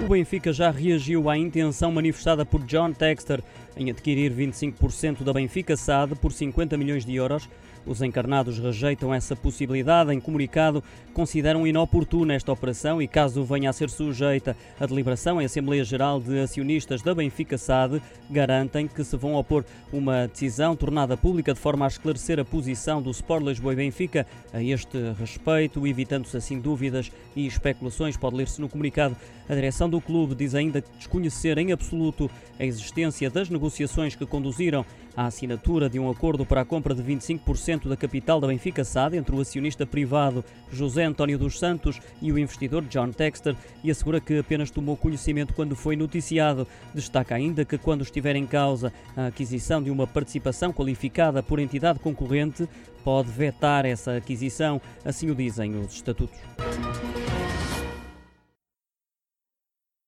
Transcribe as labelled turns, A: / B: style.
A: O Benfica já reagiu à intenção manifestada por John Texter em adquirir 25% da Benfica SAD por 50 milhões de euros. Os encarnados rejeitam essa possibilidade. Em comunicado, consideram inoportuna esta operação e, caso venha a ser sujeita à deliberação em Assembleia Geral de Acionistas da Benfica SAD, garantem que se vão opor uma decisão tornada pública de forma a esclarecer a posição do Sport Lisboa e Benfica a este respeito, evitando-se assim dúvidas e especulações. Pode ler-se no comunicado. A direção do clube diz ainda desconhecer em absoluto a existência das negociações que conduziram à assinatura de um acordo para a compra de 25% da capital da Benfica SAD entre o acionista privado José António dos Santos e o investidor John Texter e assegura que apenas tomou conhecimento quando foi noticiado. Destaca ainda que quando estiver em causa a aquisição de uma participação qualificada por entidade concorrente, pode vetar essa aquisição, assim o dizem os estatutos.